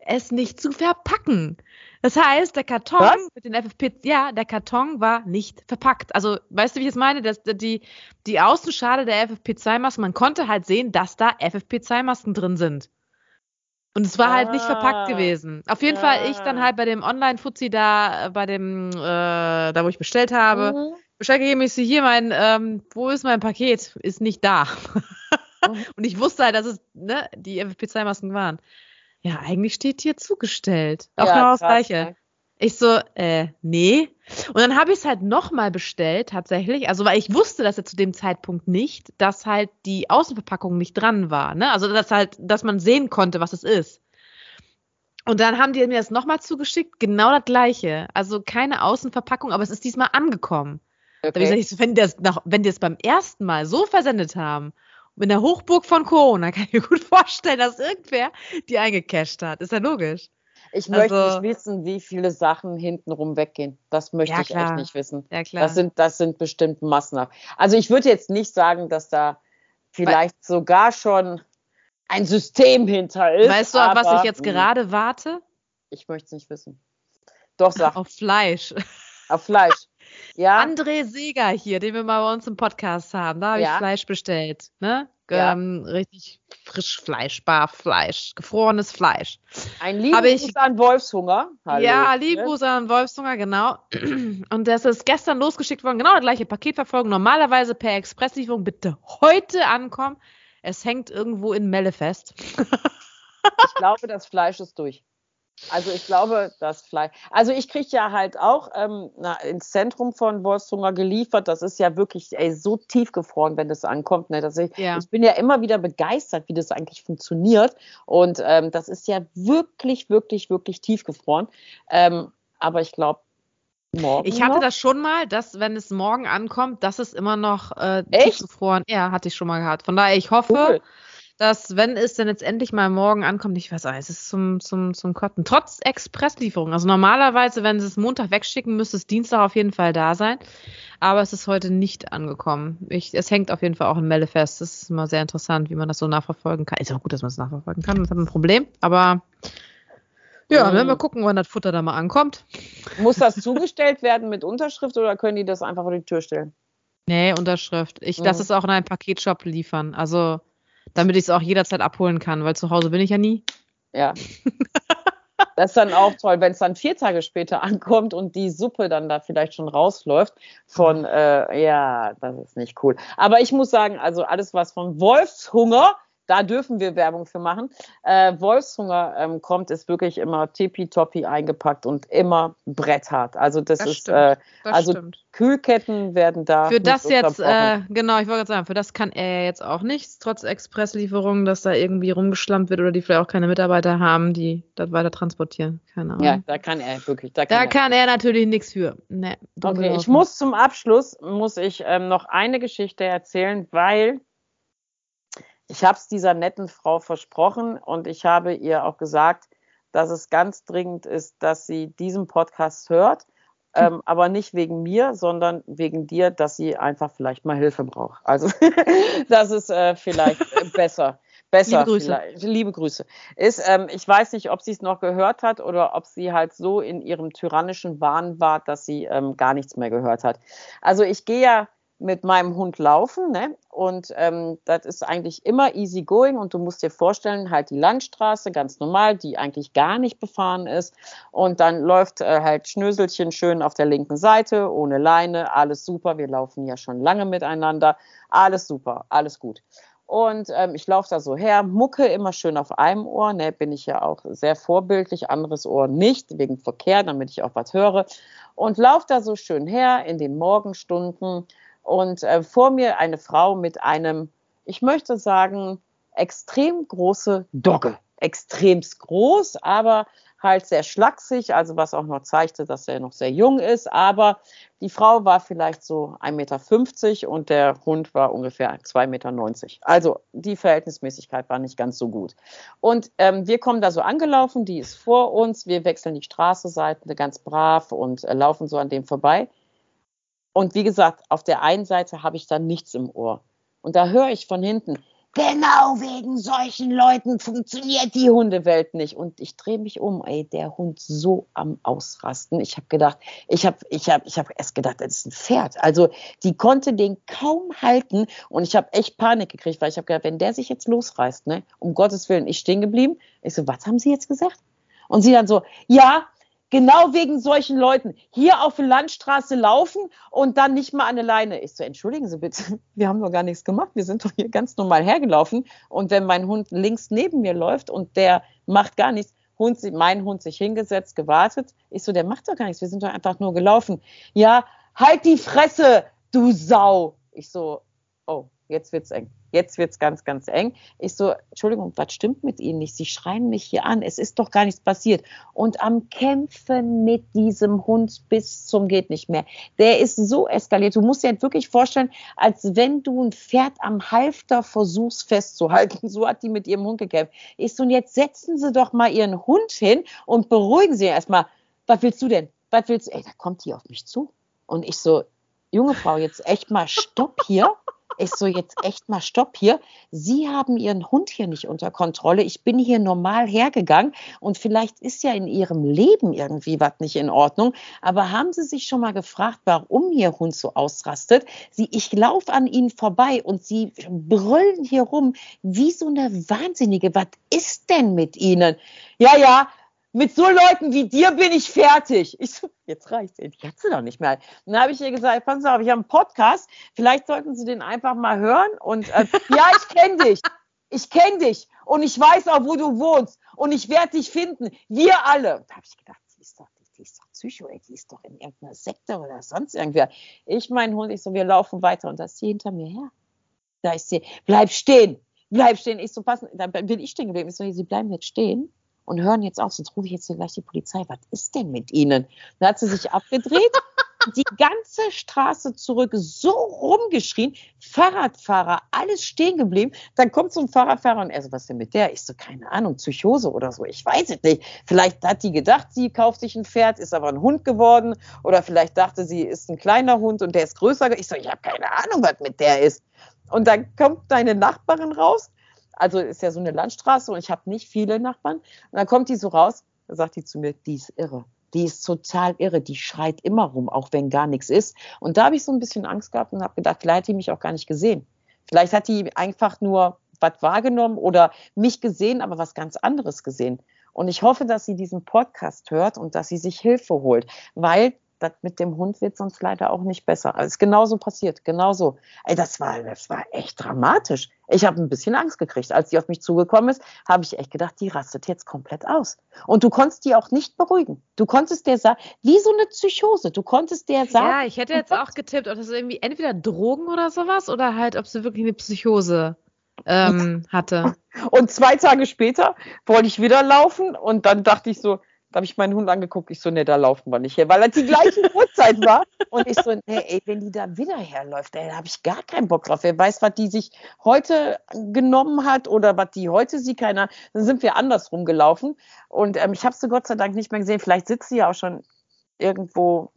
es nicht zu verpacken. Das heißt, der Karton Was? mit den FFP, ja, der Karton war nicht verpackt. Also, weißt du, wie ich es meine? Dass die, die Außenschale der FFP2-Masken, man konnte halt sehen, dass da FFP2-Masken drin sind. Und es war ah, halt nicht verpackt ah. gewesen. Auf jeden ah. Fall, ich dann halt bei dem Online-Fuzzi da, äh, bei dem, äh, da wo ich bestellt habe, mhm. Bescheid gegeben, ich so, hier mein, ähm, wo ist mein Paket? Ist nicht da. mhm. Und ich wusste halt, dass es ne, die FFP2-Masken waren ja, eigentlich steht hier zugestellt. Auch ja, genau das Gleiche. Ne? Ich so, äh, nee. Und dann habe ich es halt nochmal bestellt, tatsächlich. Also, weil ich wusste dass ja zu dem Zeitpunkt nicht, dass halt die Außenverpackung nicht dran war. Ne? Also, dass halt, dass man sehen konnte, was es ist. Und dann haben die mir das nochmal zugeschickt, genau das gleiche. Also keine Außenverpackung, aber es ist diesmal angekommen. Okay. Da ich gesagt, wenn die, das noch, wenn die das beim ersten Mal so versendet haben in der Hochburg von Corona kann ich mir gut vorstellen, dass irgendwer die eingecasht hat. Ist ja logisch. Ich möchte also, nicht wissen, wie viele Sachen hintenrum weggehen. Das möchte ja, ich echt nicht wissen. Ja, klar. Das sind, das sind bestimmt Massen. Also ich würde jetzt nicht sagen, dass da vielleicht Weil, sogar schon ein System hinter ist. Weißt du, auf was ich jetzt gerade warte? Ich möchte es nicht wissen. Doch, sag. Auf Fleisch. Auf Fleisch. Ja. André Seger hier, den wir mal bei uns im Podcast haben, da habe ja. ich Fleisch bestellt. Ne? Ja. Ähm, richtig frisch Fleisch, Barfleisch, gefrorenes Fleisch. Ein lieben Gruß an Wolfshunger. Hallo. Ja, lieben Gruß an Wolfshunger, genau. Und das ist gestern losgeschickt worden, genau das gleiche Paketverfolgung. Normalerweise per Expresslieferung bitte heute ankommen. Es hängt irgendwo in Melle fest. ich glaube, das Fleisch ist durch. Also ich glaube, das Fleisch. Also ich kriege ja halt auch ähm, na, ins Zentrum von Wolfshunger geliefert. Das ist ja wirklich ey, so tiefgefroren, wenn das ankommt. Ne, dass ich, ja. ich bin ja immer wieder begeistert, wie das eigentlich funktioniert. Und ähm, das ist ja wirklich, wirklich, wirklich tiefgefroren. Ähm, aber ich glaube, Morgen ich hatte noch? das schon mal, dass wenn es morgen ankommt, dass es immer noch äh, tiefgefroren. Ja, hatte ich schon mal gehabt. Von daher, ich hoffe, cool dass wenn es denn jetzt endlich mal morgen ankommt, ich weiß, es ist zum, zum, zum Kotten. Trotz Expresslieferung. Also normalerweise, wenn sie es Montag wegschicken, müsste es Dienstag auf jeden Fall da sein. Aber es ist heute nicht angekommen. Ich, es hängt auf jeden Fall auch in Melle fest. Das ist immer sehr interessant, wie man das so nachverfolgen kann. Ist auch gut, dass man es nachverfolgen kann. Das hat ein Problem. Aber ja, mhm. werden wir gucken, wann das Futter da mal ankommt. Muss das zugestellt werden mit Unterschrift oder können die das einfach vor die Tür stellen? Nee, Unterschrift. Ich mhm. lasse es auch in einen Paketshop liefern. Also damit ich es auch jederzeit abholen kann, weil zu Hause bin ich ja nie. Ja. Das ist dann auch toll, wenn es dann vier Tage später ankommt und die Suppe dann da vielleicht schon rausläuft von, äh, ja, das ist nicht cool. Aber ich muss sagen, also alles, was von Wolfshunger da dürfen wir Werbung für machen. Äh, Wolfshunger ähm, kommt, ist wirklich immer tippitoppi eingepackt und immer bretthart. Also das, das ist, äh, das also stimmt. Kühlketten werden da. Für das jetzt, äh, genau, ich wollte gerade sagen, für das kann er jetzt auch nichts, trotz Expresslieferungen, dass da irgendwie rumgeschlampt wird oder die vielleicht auch keine Mitarbeiter haben, die das weiter transportieren. Keine Ahnung. Ja, da kann er wirklich. Da kann, da er, kann er natürlich nichts für. Nee, okay, ich muss zum Abschluss, muss ich ähm, noch eine Geschichte erzählen, weil ich habe es dieser netten Frau versprochen und ich habe ihr auch gesagt, dass es ganz dringend ist, dass sie diesen Podcast hört. Ähm, aber nicht wegen mir, sondern wegen dir, dass sie einfach vielleicht mal Hilfe braucht. Also das ist äh, vielleicht besser. Besser, liebe Grüße. Liebe Grüße. Ist, ähm, ich weiß nicht, ob sie es noch gehört hat oder ob sie halt so in ihrem tyrannischen Wahn war, dass sie ähm, gar nichts mehr gehört hat. Also ich gehe ja mit meinem Hund laufen. Ne? Und ähm, das ist eigentlich immer easy going. Und du musst dir vorstellen, halt die Landstraße, ganz normal, die eigentlich gar nicht befahren ist. Und dann läuft äh, halt Schnöselchen schön auf der linken Seite, ohne Leine, alles super. Wir laufen ja schon lange miteinander. Alles super, alles gut. Und ähm, ich laufe da so her, mucke immer schön auf einem Ohr, ne, bin ich ja auch sehr vorbildlich, anderes Ohr nicht, wegen Verkehr, damit ich auch was höre. Und laufe da so schön her in den Morgenstunden und äh, vor mir eine Frau mit einem, ich möchte sagen, extrem große Dogge. Extremst groß, aber halt sehr schlaksig, also was auch noch zeigte, dass er noch sehr jung ist. Aber die Frau war vielleicht so 1,50 Meter und der Hund war ungefähr 2,90 Meter. Also die Verhältnismäßigkeit war nicht ganz so gut. Und ähm, wir kommen da so angelaufen, die ist vor uns, wir wechseln die Straßenseiten ganz brav und äh, laufen so an dem vorbei. Und wie gesagt, auf der einen Seite habe ich dann nichts im Ohr. Und da höre ich von hinten, genau wegen solchen Leuten funktioniert die Hundewelt nicht. Und ich drehe mich um, ey, der Hund so am Ausrasten. Ich habe gedacht, ich habe ich hab, ich hab erst gedacht, das ist ein Pferd. Also die konnte den kaum halten und ich habe echt Panik gekriegt, weil ich habe gedacht, wenn der sich jetzt losreißt, ne, um Gottes Willen, ich stehen geblieben. Ich so, was haben Sie jetzt gesagt? Und sie dann so, ja, Genau wegen solchen Leuten. Hier auf der Landstraße laufen und dann nicht mal an der Leine. Ich so, entschuldigen Sie bitte, wir haben doch gar nichts gemacht. Wir sind doch hier ganz normal hergelaufen. Und wenn mein Hund links neben mir läuft und der macht gar nichts, Hund, mein Hund sich hingesetzt, gewartet. Ich so, der macht doch gar nichts. Wir sind doch einfach nur gelaufen. Ja, halt die Fresse, du Sau. Ich so, oh, jetzt wird's eng jetzt wird's ganz, ganz eng. Ich so, Entschuldigung, was stimmt mit Ihnen nicht? Sie schreien mich hier an, es ist doch gar nichts passiert. Und am Kämpfen mit diesem Hund bis zum geht nicht mehr. Der ist so eskaliert. Du musst dir halt wirklich vorstellen, als wenn du ein Pferd am Halfter versuchst festzuhalten. So hat die mit ihrem Hund gekämpft. Ich so, und jetzt setzen Sie doch mal Ihren Hund hin und beruhigen Sie erstmal. Was willst du denn? Was willst du? Ey, da kommt die auf mich zu. Und ich so, junge Frau, jetzt echt mal Stopp hier. Ich so, jetzt echt mal Stopp hier. Sie haben Ihren Hund hier nicht unter Kontrolle. Ich bin hier normal hergegangen und vielleicht ist ja in Ihrem Leben irgendwie was nicht in Ordnung. Aber haben Sie sich schon mal gefragt, warum Ihr Hund so ausrastet? Sie, ich laufe an Ihnen vorbei und Sie brüllen hier rum wie so eine Wahnsinnige. Was ist denn mit Ihnen? Ja, ja, mit so Leuten wie dir bin ich fertig. Ich so, jetzt reicht's. Die hat sie doch nicht mehr. dann habe ich ihr gesagt, pass auf, ich habe einen Podcast. Vielleicht sollten Sie den einfach mal hören. Und äh, ja, ich kenne dich. ich kenne dich und ich weiß auch, wo du wohnst und ich werde dich finden. Wir alle. Da habe ich gedacht, die ist doch, die ist doch Psycho, ey, die ist doch in irgendeiner Sekte oder sonst irgendwer. Ich, mein Hund, ich so, wir laufen weiter und da ist sie hinter mir her. Da ist sie, bleib stehen, bleib stehen. Ich so, passen, da bin ich stehen geblieben. Ich so, sie bleiben jetzt stehen und hören jetzt auf, sonst rufe ich jetzt hier gleich die Polizei. Was ist denn mit Ihnen? Dann hat sie sich abgedreht, die ganze Straße zurück, so rumgeschrien, Fahrradfahrer, alles stehen geblieben. Dann kommt so ein Fahrradfahrer und er so, was denn mit der? Ich so, keine Ahnung, Psychose oder so, ich weiß es nicht. Vielleicht hat die gedacht, sie kauft sich ein Pferd, ist aber ein Hund geworden oder vielleicht dachte sie, ist ein kleiner Hund und der ist größer. Ich so, ich habe keine Ahnung, was mit der ist. Und dann kommt deine Nachbarin raus, also ist ja so eine Landstraße und ich habe nicht viele Nachbarn. Und dann kommt die so raus, sagt die zu mir, die ist irre. Die ist total irre, die schreit immer rum, auch wenn gar nichts ist. Und da habe ich so ein bisschen Angst gehabt und habe gedacht, vielleicht hat die mich auch gar nicht gesehen. Vielleicht hat die einfach nur was wahrgenommen oder mich gesehen, aber was ganz anderes gesehen. Und ich hoffe, dass sie diesen Podcast hört und dass sie sich Hilfe holt, weil das mit dem Hund wird sonst leider auch nicht besser. Es ist genauso passiert, genauso. Ey, das war, das war echt dramatisch. Ich habe ein bisschen Angst gekriegt. Als die auf mich zugekommen ist, habe ich echt gedacht, die rastet jetzt komplett aus. Und du konntest die auch nicht beruhigen. Du konntest der sagen, wie so eine Psychose. Du konntest der sagen. Ja, ich hätte jetzt auch getippt, ob das irgendwie entweder Drogen oder sowas oder halt, ob sie wirklich eine Psychose ähm, hatte. Und zwei Tage später wollte ich wieder laufen und dann dachte ich so, da habe ich meinen Hund angeguckt, ich so, ne, da laufen wir nicht her, weil er die gleiche Uhrzeit war. Und ich so, ne, ey, wenn die da wieder herläuft, ey, da habe ich gar keinen Bock drauf. Wer weiß, was die sich heute genommen hat oder was die heute sie keiner. Dann sind wir andersrum gelaufen. Und ähm, ich habe sie Gott sei Dank nicht mehr gesehen. Vielleicht sitzt sie ja auch schon irgendwo,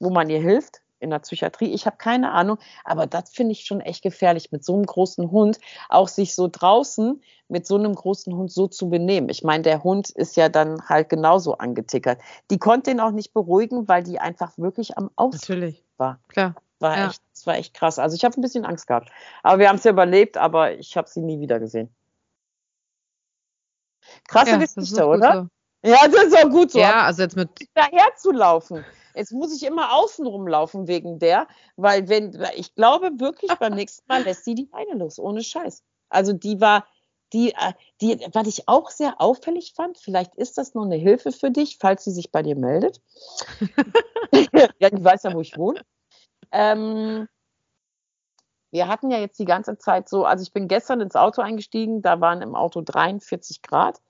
wo man ihr hilft in der Psychiatrie. Ich habe keine Ahnung, aber das finde ich schon echt gefährlich, mit so einem großen Hund auch sich so draußen mit so einem großen Hund so zu benehmen. Ich meine, der Hund ist ja dann halt genauso angetickert. Die konnte ihn auch nicht beruhigen, weil die einfach wirklich am Aus Natürlich. war. Klar. War ja. echt, das war echt krass. Also ich habe ein bisschen Angst gehabt. Aber wir haben es ja überlebt, aber ich habe sie nie wieder gesehen. Krasse ja, Geschichte, oder? So. Ja, das ist auch gut so. Ja, also jetzt mit daher zu laufen. Jetzt muss ich immer außen rumlaufen wegen der, weil wenn, ich glaube wirklich, beim nächsten Mal lässt sie die Beine los, ohne Scheiß. Also die war, die, äh, die, was ich auch sehr auffällig fand, vielleicht ist das noch eine Hilfe für dich, falls sie sich bei dir meldet. ja, die weiß ja, wo ich wohne. Ähm, wir hatten ja jetzt die ganze Zeit so, also ich bin gestern ins Auto eingestiegen, da waren im Auto 43 Grad.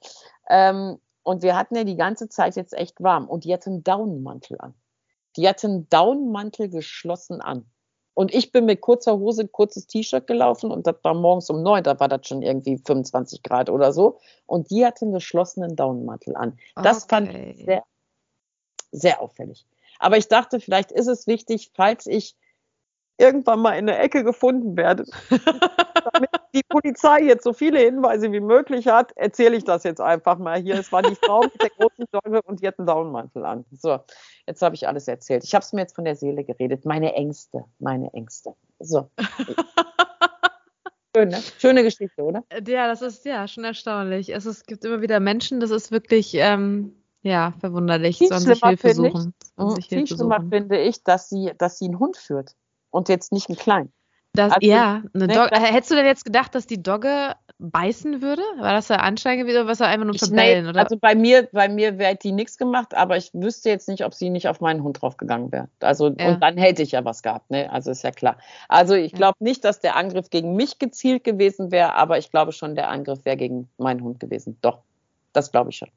Ähm, und wir hatten ja die ganze Zeit jetzt echt warm. Und die hatte einen Daunenmantel an. Die hatte einen Daunenmantel geschlossen an. Und ich bin mit kurzer Hose, kurzes T-Shirt gelaufen und das war morgens um neun, da war das schon irgendwie 25 Grad oder so. Und die hatte einen geschlossenen Daunenmantel an. Das okay. fand ich sehr, sehr auffällig. Aber ich dachte, vielleicht ist es wichtig, falls ich irgendwann mal in der Ecke gefunden werde. Damit die Polizei jetzt so viele Hinweise wie möglich hat, erzähle ich das jetzt einfach mal hier. Es war die Frau mit der großen Dogge und die hat einen Daunenmantel an. So, jetzt habe ich alles erzählt. Ich habe es mir jetzt von der Seele geredet. Meine Ängste, meine Ängste. So. Schöne, schöne Geschichte, oder? Ja, das ist ja schon erstaunlich. Es, ist, es gibt immer wieder Menschen, das ist wirklich ähm, ja verwunderlich. Viel sollen sich Hilfe suchen. Ich, viel schlimmer finde ich, dass sie, dass sie einen Hund führt und jetzt nicht ein klein. Das, also, ja, eine ne, hättest du denn jetzt gedacht, dass die Dogge beißen würde? War das der Anschein gewesen oder was er einfach nur verbellen? Oder? Also bei mir, bei mir wäre die nichts gemacht, aber ich wüsste jetzt nicht, ob sie nicht auf meinen Hund draufgegangen wäre. Also ja. und dann hätte ich ja was gehabt, ne? Also ist ja klar. Also ich glaube ja. nicht, dass der Angriff gegen mich gezielt gewesen wäre, aber ich glaube schon, der Angriff wäre gegen meinen Hund gewesen. Doch, das glaube ich schon.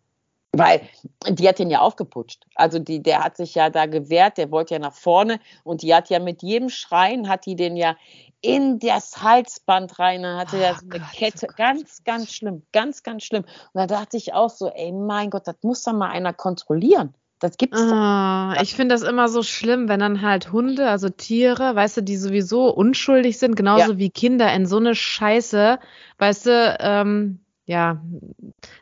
Weil die hat den ja aufgeputscht. Also die, der hat sich ja da gewehrt, der wollte ja nach vorne und die hat ja mit jedem Schreien, hat die den ja in das Halsband rein, dann hatte er oh, so eine Gott, Kette, oh ganz, ganz schlimm, ganz, ganz schlimm. Und da dachte ich auch so, ey, mein Gott, das muss doch mal einer kontrollieren. Das gibt's ah, doch. Ich finde das immer so schlimm, wenn dann halt Hunde, also Tiere, weißt du, die sowieso unschuldig sind, genauso ja. wie Kinder in so eine Scheiße, weißt du, ähm, ja,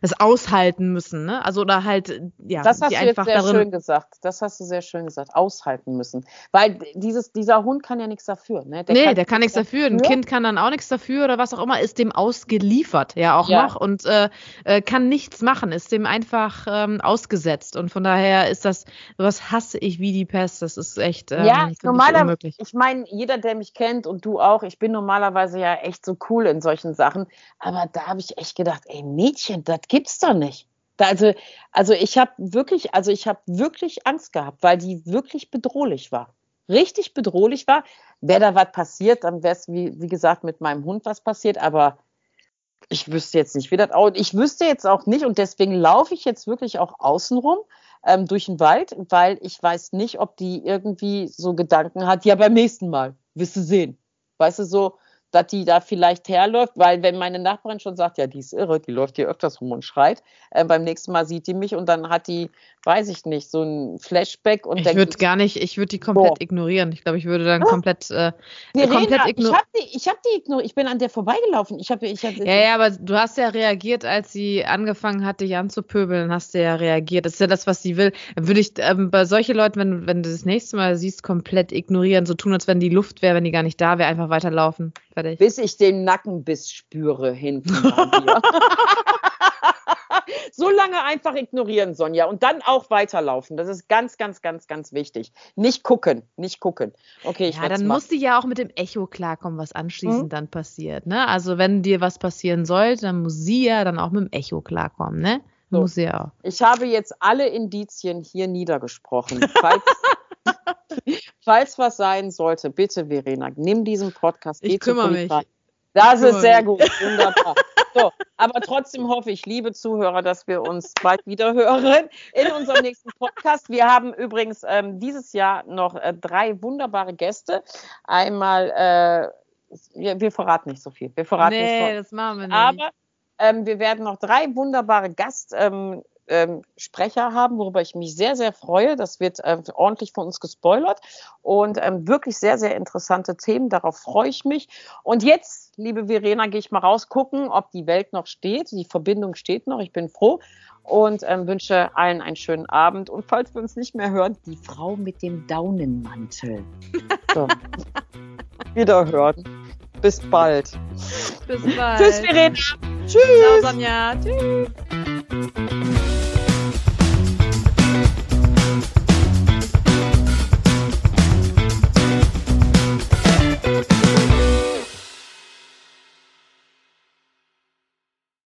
das aushalten müssen, ne? Also oder halt, ja, das hast du jetzt sehr schön gesagt. Das hast du sehr schön gesagt, aushalten müssen. Weil dieses, dieser Hund kann ja nichts dafür, ne? Der nee, kann der kann nichts dafür. Ein Kind kann dann auch nichts dafür oder was auch immer, ist dem ausgeliefert, ja auch ja. noch und äh, äh, kann nichts machen, ist dem einfach ähm, ausgesetzt. Und von daher ist das, was hasse ich wie die Pest. Das ist echt ähm, ja, normalerweise, ich meine, jeder, der mich kennt und du auch, ich bin normalerweise ja echt so cool in solchen Sachen, aber da habe ich echt gedacht, gedacht, ey Mädchen, das gibt's doch nicht. Da, also, also ich habe wirklich, also ich habe wirklich Angst gehabt, weil die wirklich bedrohlich war. Richtig bedrohlich war. Wäre da was passiert, dann wäre es, wie, wie gesagt, mit meinem Hund was passiert, aber ich wüsste jetzt nicht, wie das aussieht. Ich wüsste jetzt auch nicht und deswegen laufe ich jetzt wirklich auch außenrum ähm, durch den Wald, weil ich weiß nicht, ob die irgendwie so Gedanken hat, ja, beim nächsten Mal, wirst du sehen. Weißt du, so, dass die da vielleicht herläuft, weil wenn meine Nachbarin schon sagt, ja, die ist irre, die läuft hier öfters rum und schreit, äh, beim nächsten Mal sieht die mich und dann hat die, weiß ich nicht, so ein Flashback und Ich würde gar nicht, ich würde die komplett boah. ignorieren. Ich glaube, ich würde dann komplett, äh, nee, komplett ignorieren. Ich habe die, ich hab die ignoriert, ich bin an der vorbeigelaufen. Ich habe, ich hab, ja, ja, aber du hast ja reagiert, als sie angefangen hat, dich anzupöbeln, hast du ja reagiert. Das ist ja das, was sie will. Würde ich ähm, bei solchen Leuten, wenn, wenn du das nächste Mal siehst, komplett ignorieren, so tun, als wenn die Luft wäre, wenn die gar nicht da wäre, einfach weiterlaufen. Fertig. Bis ich den Nackenbiss spüre hinten so lange einfach ignorieren, Sonja, und dann auch weiterlaufen. Das ist ganz, ganz, ganz, ganz wichtig. Nicht gucken, nicht gucken. Okay, ich Ja, dann muss sie ja auch mit dem Echo klarkommen, was anschließend hm? dann passiert. Ne? Also wenn dir was passieren sollte, dann muss sie ja dann auch mit dem Echo klarkommen, ne? So. Muss sie ja auch. Ich habe jetzt alle Indizien hier niedergesprochen. Falls Falls was sein sollte, bitte, Verena, nimm diesen Podcast. Ich kümmere mich. Das ist sehr gut, wunderbar. So, aber trotzdem hoffe ich, liebe Zuhörer, dass wir uns bald wieder hören in unserem nächsten Podcast. Wir haben übrigens ähm, dieses Jahr noch äh, drei wunderbare Gäste. Einmal, äh, wir, wir, verraten nicht so viel. Wir verraten nee, nicht so das machen wir nicht. Aber ähm, wir werden noch drei wunderbare Gast. Ähm, ähm, Sprecher haben, worüber ich mich sehr, sehr freue. Das wird äh, ordentlich von uns gespoilert und ähm, wirklich sehr, sehr interessante Themen. Darauf freue ich mich. Und jetzt, liebe Verena, gehe ich mal raus gucken, ob die Welt noch steht. Die Verbindung steht noch. Ich bin froh und ähm, wünsche allen einen schönen Abend. Und falls wir uns nicht mehr hören, die Frau mit dem Daunenmantel. So. Wiederhören. Bis bald. Bis bald. Tschüss, Verena. Tschüss. Ciao, Sonja. Tschüss.